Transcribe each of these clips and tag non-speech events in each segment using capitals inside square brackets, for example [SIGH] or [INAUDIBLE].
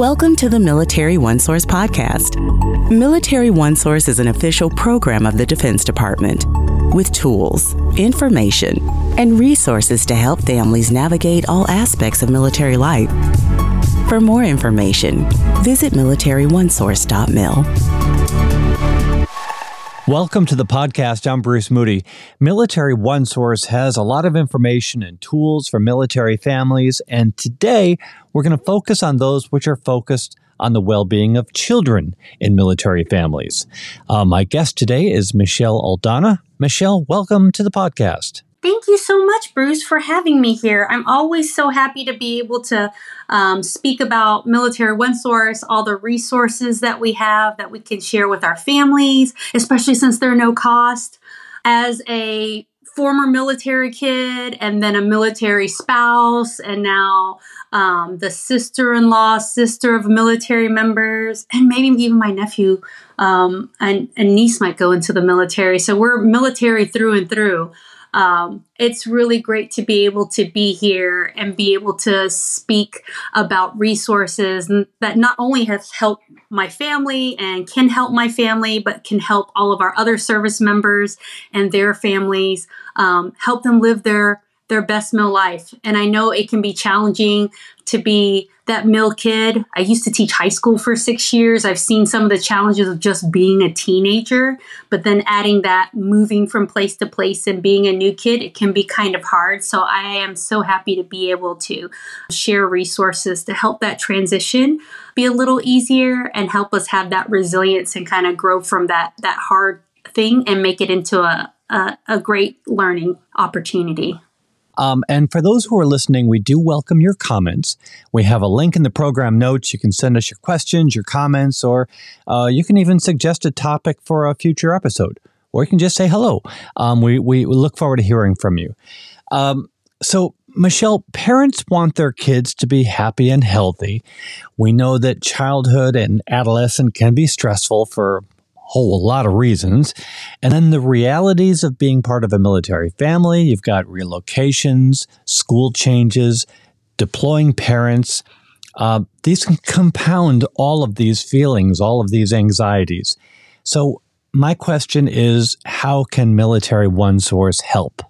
Welcome to the Military One Source podcast. Military One Source is an official program of the Defense Department with tools, information, and resources to help families navigate all aspects of military life. For more information, visit militaryonesource.mil. Welcome to the podcast. I'm Bruce Moody. Military One Source has a lot of information and tools for military families, and today we're going to focus on those which are focused on the well being of children in military families. Uh, my guest today is Michelle Aldana. Michelle, welcome to the podcast. Thank you so much, Bruce, for having me here. I'm always so happy to be able to um, speak about Military One Source, all the resources that we have that we can share with our families, especially since they're no cost. As a former military kid and then a military spouse, and now um, the sister in law, sister of military members, and maybe even my nephew um, and, and niece might go into the military. So we're military through and through. Um, it's really great to be able to be here and be able to speak about resources that not only have helped my family and can help my family, but can help all of our other service members and their families, um, help them live their their best mil life. And I know it can be challenging to be that mill kid. I used to teach high school for six years. I've seen some of the challenges of just being a teenager, but then adding that moving from place to place and being a new kid, it can be kind of hard. So I am so happy to be able to share resources to help that transition be a little easier and help us have that resilience and kind of grow from that that hard thing and make it into a, a, a great learning opportunity. Um, and for those who are listening, we do welcome your comments. We have a link in the program notes. You can send us your questions, your comments, or uh, you can even suggest a topic for a future episode, or you can just say hello. Um, we, we look forward to hearing from you. Um, so, Michelle, parents want their kids to be happy and healthy. We know that childhood and adolescence can be stressful for whole lot of reasons. And then the realities of being part of a military family. You've got relocations, school changes, deploying parents. Uh, these can compound all of these feelings, all of these anxieties. So, my question is how can Military One Source help?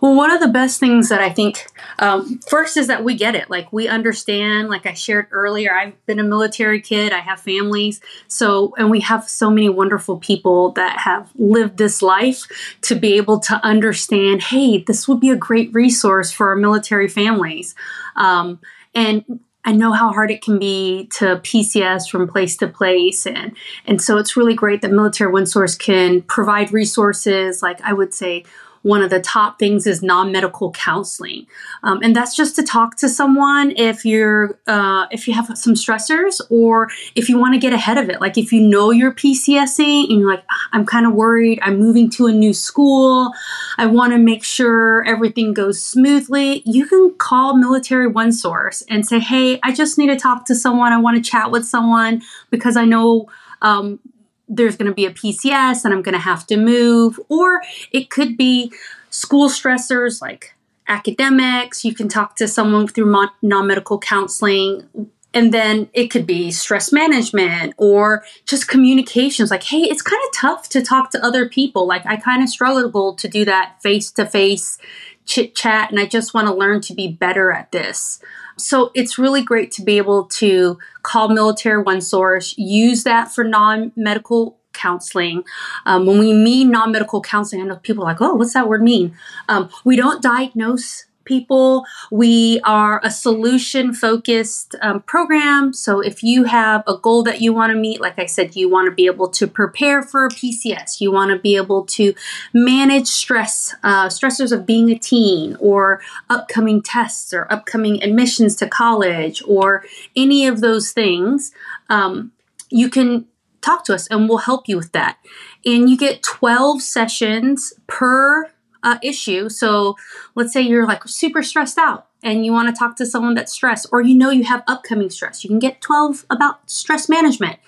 Well, one of the best things that I think um, first is that we get it. Like we understand. Like I shared earlier, I've been a military kid. I have families. So, and we have so many wonderful people that have lived this life to be able to understand. Hey, this would be a great resource for our military families. Um, and I know how hard it can be to PCS from place to place, and and so it's really great that Military One Source can provide resources. Like I would say, one of the top things is non-medical counseling. Um, and that's just to talk to someone if you're uh, if you have some stressors or if you want to get ahead of it. Like if you know you're pcsing and you're like ah, i'm kind of worried i'm moving to a new school i want to make sure everything goes smoothly you can call military one source and say hey i just need to talk to someone i want to chat with someone because i know um, there's going to be a PCS and I'm going to have to move. Or it could be school stressors like academics. You can talk to someone through non medical counseling. And then it could be stress management or just communications. Like, hey, it's kind of tough to talk to other people. Like, I kind of struggle to do that face to face chit chat, and I just want to learn to be better at this. So it's really great to be able to call Military One Source, use that for non medical counseling. Um, when we mean non medical counseling, I know people are like, oh, what's that word mean? Um, we don't diagnose people. We are a solution focused um, program. So if you have a goal that you want to meet, like I said, you want to be able to prepare for a PCS, you want to be able to manage stress, uh, stressors of being a teen, or upcoming tests, or upcoming admissions to college, or any of those things, um, you can talk to us and we'll help you with that. And you get 12 sessions per uh, issue. So let's say you're like super stressed out and you want to talk to someone that's stressed, or you know you have upcoming stress. You can get 12 about stress management.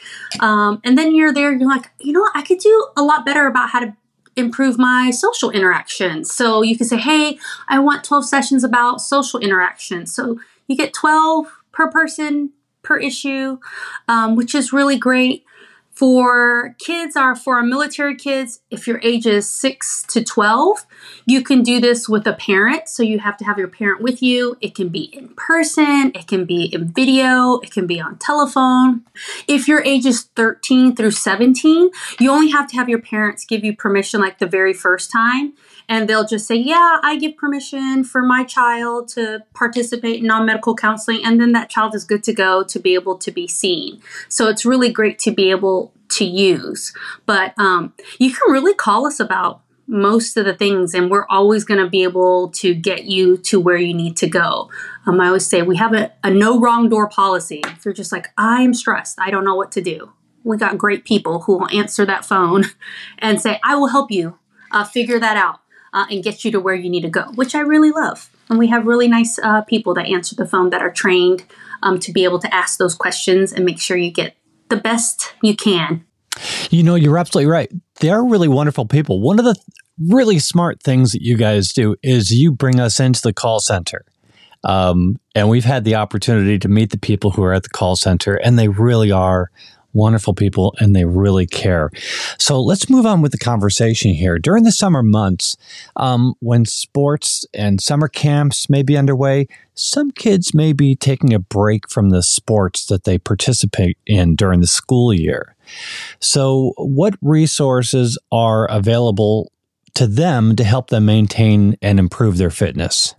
Um, and then you're there, you're like, you know what, I could do a lot better about how to improve my social interactions. So you can say, hey, I want 12 sessions about social interactions. So you get 12 per person per issue, um, which is really great. For kids, are for military kids, if your age is 6 to 12, you can do this with a parent. So you have to have your parent with you. It can be in person, it can be in video, it can be on telephone. If your age is 13 through 17, you only have to have your parents give you permission like the very first time and they'll just say, Yeah, I give permission for my child to participate in non medical counseling. And then that child is good to go to be able to be seen. So it's really great to be able to use. But um, you can really call us about most of the things, and we're always going to be able to get you to where you need to go. Um, I always say we have a, a no wrong door policy. If you're just like, I'm stressed, I don't know what to do, we got great people who will answer that phone [LAUGHS] and say, I will help you uh, figure that out uh, and get you to where you need to go, which I really love. And we have really nice uh, people that answer the phone that are trained um, to be able to ask those questions and make sure you get the best you can. You know, you're absolutely right. They're really wonderful people. One of the really smart things that you guys do is you bring us into the call center. Um, and we've had the opportunity to meet the people who are at the call center, and they really are wonderful people and they really care. So let's move on with the conversation here. During the summer months, um, when sports and summer camps may be underway, some kids may be taking a break from the sports that they participate in during the school year. So, what resources are available to them to help them maintain and improve their fitness?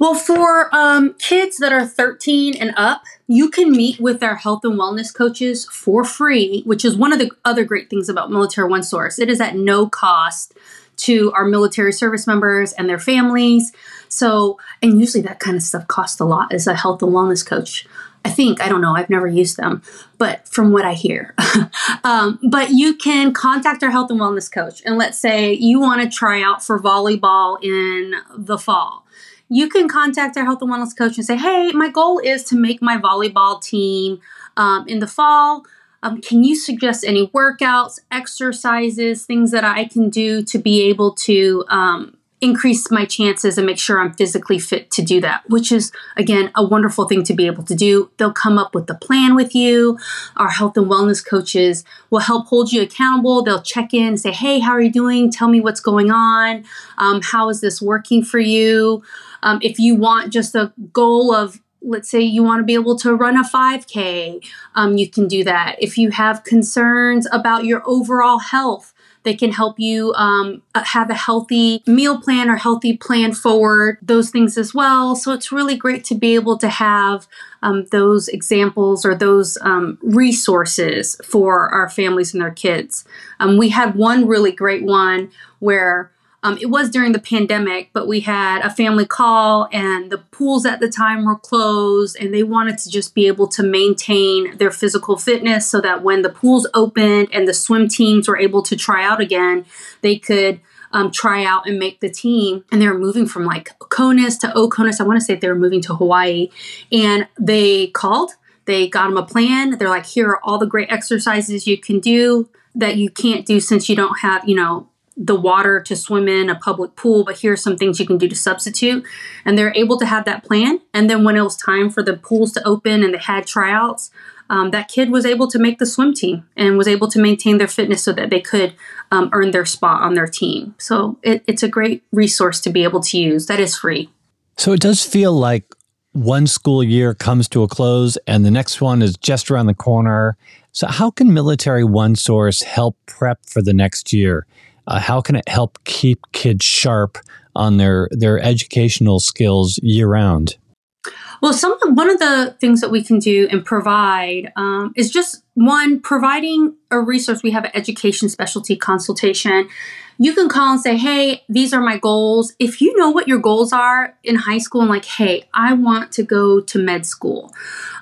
Well, for um, kids that are 13 and up, you can meet with our health and wellness coaches for free, which is one of the other great things about Military One Source. It is at no cost to our military service members and their families. So, and usually that kind of stuff costs a lot as a health and wellness coach. I think, I don't know, I've never used them, but from what I hear. [LAUGHS] um, but you can contact our health and wellness coach. And let's say you want to try out for volleyball in the fall you can contact our health and wellness coach and say, hey, my goal is to make my volleyball team um, in the fall. Um, can you suggest any workouts, exercises, things that I can do to be able to um, increase my chances and make sure I'm physically fit to do that, which is, again, a wonderful thing to be able to do. They'll come up with a plan with you. Our health and wellness coaches will help hold you accountable. They'll check in say, hey, how are you doing? Tell me what's going on. Um, how is this working for you? Um, if you want just a goal of let's say you want to be able to run a 5K, um, you can do that. If you have concerns about your overall health, they can help you um, uh, have a healthy meal plan or healthy plan forward, those things as well. So it's really great to be able to have um, those examples or those um, resources for our families and their kids. Um, we had one really great one where um, it was during the pandemic, but we had a family call, and the pools at the time were closed, and they wanted to just be able to maintain their physical fitness so that when the pools opened and the swim teams were able to try out again, they could um, try out and make the team. And they were moving from like Conus to Oconus. I want to say they were moving to Hawaii, and they called. They got them a plan. They're like, here are all the great exercises you can do that you can't do since you don't have, you know, the water to swim in a public pool, but here's some things you can do to substitute. And they're able to have that plan. And then when it was time for the pools to open and they had tryouts, um, that kid was able to make the swim team and was able to maintain their fitness so that they could um, earn their spot on their team. So it, it's a great resource to be able to use that is free. So it does feel like one school year comes to a close and the next one is just around the corner. So, how can Military One Source help prep for the next year? Uh, how can it help keep kids sharp on their their educational skills year round? Well, some one of the things that we can do and provide um, is just one providing a resource. We have an education specialty consultation. You can call and say, "Hey, these are my goals." If you know what your goals are in high school, and like, "Hey, I want to go to med school."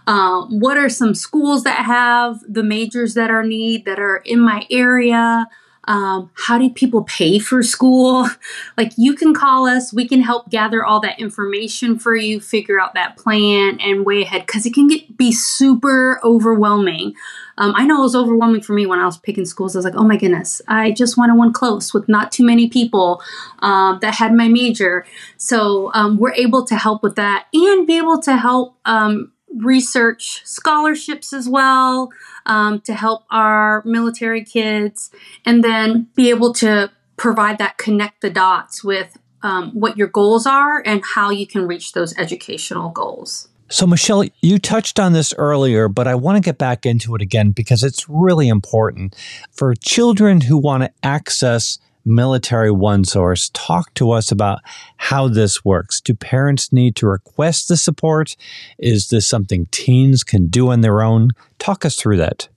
Um, what are some schools that have the majors that are need that are in my area? Um, how do people pay for school? [LAUGHS] Like, you can call us. We can help gather all that information for you, figure out that plan, and way ahead because it can get be super overwhelming. Um, I know it was overwhelming for me when I was picking schools. I was like, oh my goodness, I just want wanted one close with not too many people um, that had my major. So um, we're able to help with that and be able to help um, research scholarships as well um, to help our military kids, and then be able to provide that connect the dots with um, what your goals are and how you can reach those educational goals. So, Michelle, you touched on this earlier, but I want to get back into it again because it's really important. For children who want to access Military One Source, talk to us about how this works. Do parents need to request the support? Is this something teens can do on their own? Talk us through that.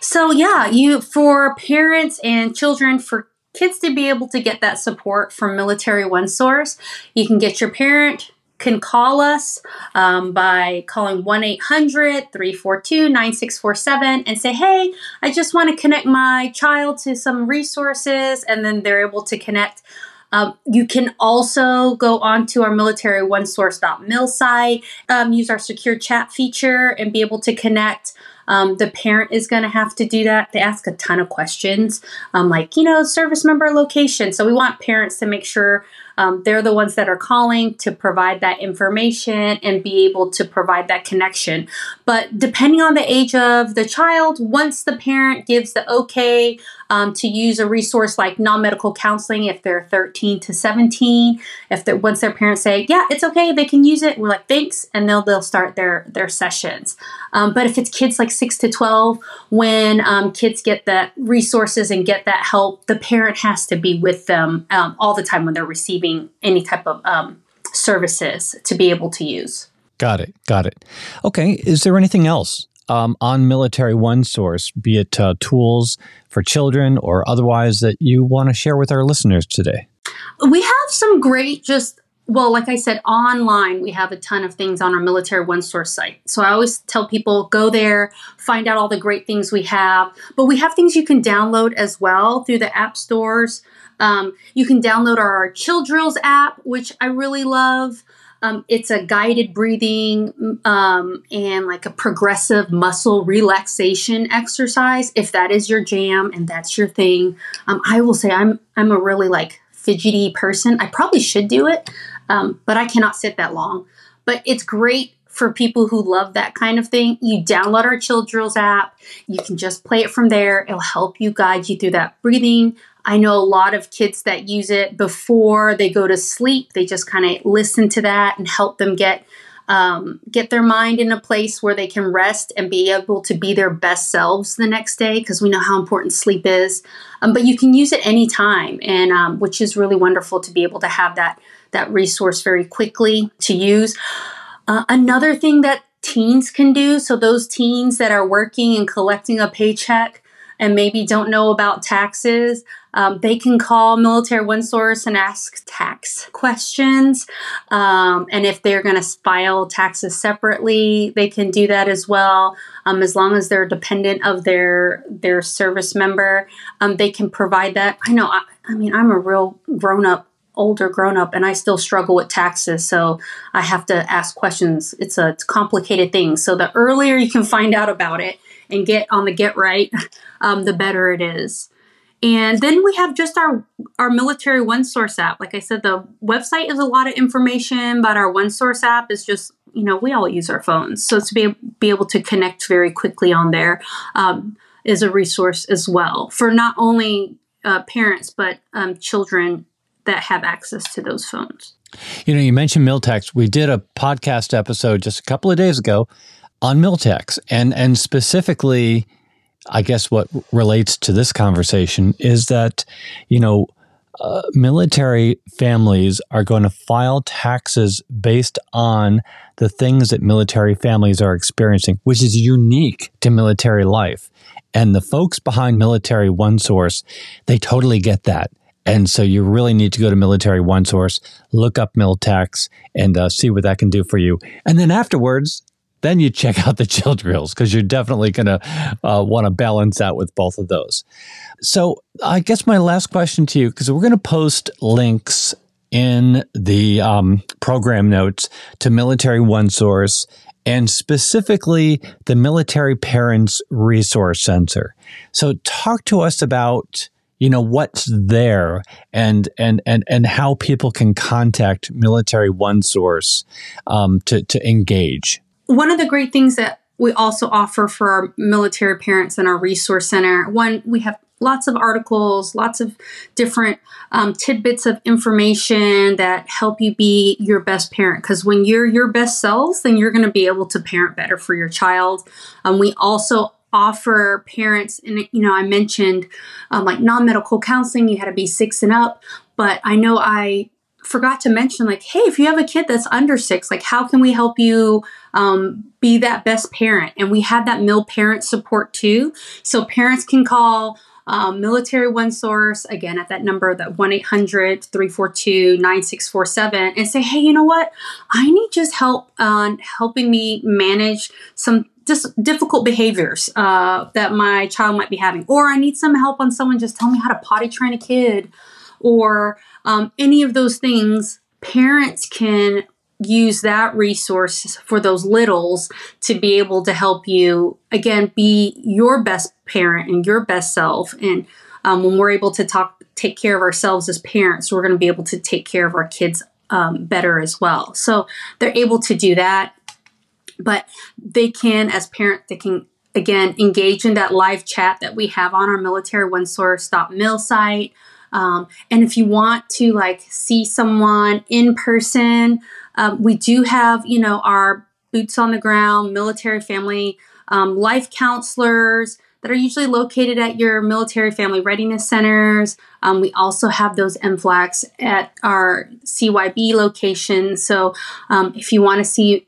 So, yeah, you for parents and children, for kids to be able to get that support from Military One Source, you can get your parent can call us um, by calling 1 800 342 9647 and say, Hey, I just want to connect my child to some resources. And then they're able to connect. Um, you can also go on to our military one source.mil site, um, use our secure chat feature, and be able to connect. Um, the parent is going to have to do that. They ask a ton of questions, um, like, you know, service member location. So we want parents to make sure um, they're the ones that are calling to provide that information and be able to provide that connection. But depending on the age of the child, once the parent gives the okay um, to use a resource like non-medical counseling, if they're 13 to 17, if they're once their parents say, "Yeah, it's okay, they can use it," we're like, "Thanks," and they'll they'll start their their sessions. Um, but if it's kids like six to 12, when um, kids get the resources and get that help, the parent has to be with them um, all the time when they're receiving receiving any type of um, services to be able to use. Got it. Got it. Okay. Is there anything else um, on Military One Source, be it uh, tools for children or otherwise, that you want to share with our listeners today? We have some great, just well, like I said, online, we have a ton of things on our Military One Source site. So I always tell people go there, find out all the great things we have. But we have things you can download as well through the app stores. Um, you can download our Chill Drills app, which I really love. Um, it's a guided breathing um, and like a progressive muscle relaxation exercise. If that is your jam and that's your thing, um, I will say I'm I'm a really like fidgety person. I probably should do it, um, but I cannot sit that long. But it's great for people who love that kind of thing. You download our Chill Drills app. You can just play it from there. It'll help you guide you through that breathing. I know a lot of kids that use it before they go to sleep. They just kind of listen to that and help them get um, get their mind in a place where they can rest and be able to be their best selves the next day because we know how important sleep is. Um, but you can use it anytime, and um, which is really wonderful to be able to have that that resource very quickly to use. Uh, another thing that teens can do so those teens that are working and collecting a paycheck and maybe don't know about taxes, um, they can call Military One Source and ask tax questions. Um, and if they're going to file taxes separately, they can do that as well. Um, as long as they're dependent of their their service member, um, they can provide that. I know. I, I mean, I'm a real grown up older grown up and I still struggle with taxes. So I have to ask questions. It's a, it's complicated thing. So the earlier you can find out about it and get on the get right, [LAUGHS] um, the better it is. And then we have just our our military one source app. Like I said, the website is a lot of information, but our one source app is just you know we all use our phones, so to be be able to connect very quickly on there um, is a resource as well for not only uh, parents but um, children that have access to those phones. You know, you mentioned MilTax. We did a podcast episode just a couple of days ago on MilTax, and and specifically I guess what relates to this conversation is that, you know, uh, military families are going to file taxes based on the things that military families are experiencing, which is unique to military life. And the folks behind Military One Source, they totally get that. And so you really need to go to Military One Source, look up MilTax, and uh, see what that can do for you. And then afterwards, then you check [LAUGHS] out the chill drills because you're definitely going to uh, want to balance out with both of those. So, I guess my last question to you, because we're going to post links in the um, program notes to Military One Source and specifically the Military Parents Resource Center. So, talk to us about you know what's there and and and and how people can contact Military One Source um, to to engage. one of the great things that we also offer for our military parents in our resource center one we have lots of articles lots of different um, tidbits of information that help you be your best parent because when you're your best selves then you're going to be able to parent better for your child um, we also offer parents and you know i mentioned um, like non-medical counseling you had to be six and up but i know i forgot to mention like hey if you have a kid that's under six like how can we help you um, be that best parent? And we have that mill parent support too. So parents can call um, military one source again at that number that 1-800-342-9647 and say hey you know what? I need just help on helping me manage some just difficult behaviors uh, that my child might be having. Or i need some help on someone just tell me how to potty train a kid. Or um, any of those things, parents can use that resource for those littles to be able to help you again be your best parent and your best self. And um, when we're able to talk take care of ourselves as parents we're going to be able to take care of our kids um, better as well. So they're able to do that but they can as parents they can again engage in that live chat that we have on our military one source mil site um, and if you want to like see someone in person, um, we do have, you know, our boots on the ground military family um, life counselors that are usually located at your military family readiness centers. Um, we also have those MFLACs at our CYB location. So um, if you want to see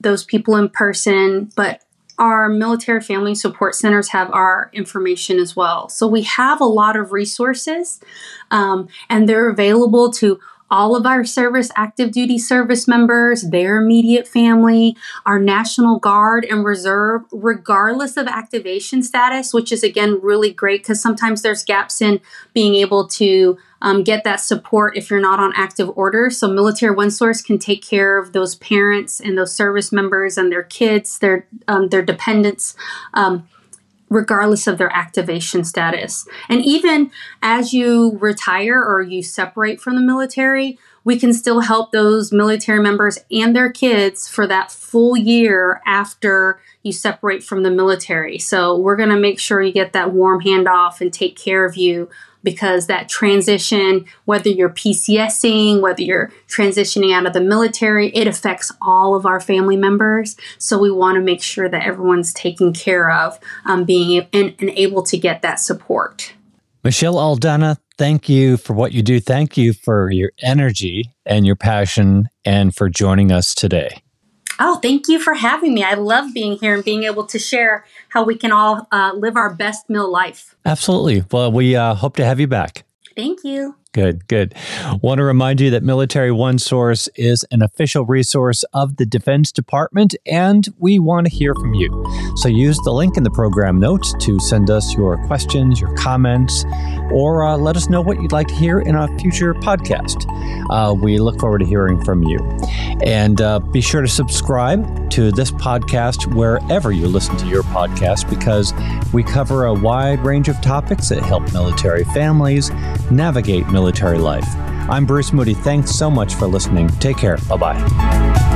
those people in person, but our military family support centers have our information as well. So we have a lot of resources um, and they're available to all of our service active duty service members, their immediate family, our National Guard and Reserve, regardless of activation status, which is again really great because sometimes there's gaps in being able to um, get that support if you're not on active order. So Military One Source can take care of those parents and those service members and their kids, their um, their dependents. Um, regardless of their activation status. And even as you retire or you separate from the military, we can still help those military members and their kids for that full year after you separate from the military. So we're going to make sure you get that warm handoff and take care of you because that transition, whether you're PCSing, whether you're transitioning out of the military, it affects all of our family members. So we want to make sure that everyone's taken care of, um, being and, and able to get that support. Michelle Aldana, thank you for what you do. Thank you for your energy and your passion and for joining us today. Oh, thank you for having me. I love being here and being able to share how we can all uh, live our best mil life. Absolutely. Well, we uh, hope to have you back. Thank you. Good, good. Want to remind you that Military One Source is an official resource of the Defense Department, and we want to hear from you. So use the link in the program notes to send us your questions, your comments, or uh, let us know what you'd like to hear in a future podcast. Uh, we look forward to hearing from you. And uh, be sure to subscribe to this podcast wherever you listen to your podcast because we cover a wide range of topics that help military families navigate military life. I'm Bruce Moody. Thanks so much for listening. Take care. Bye bye.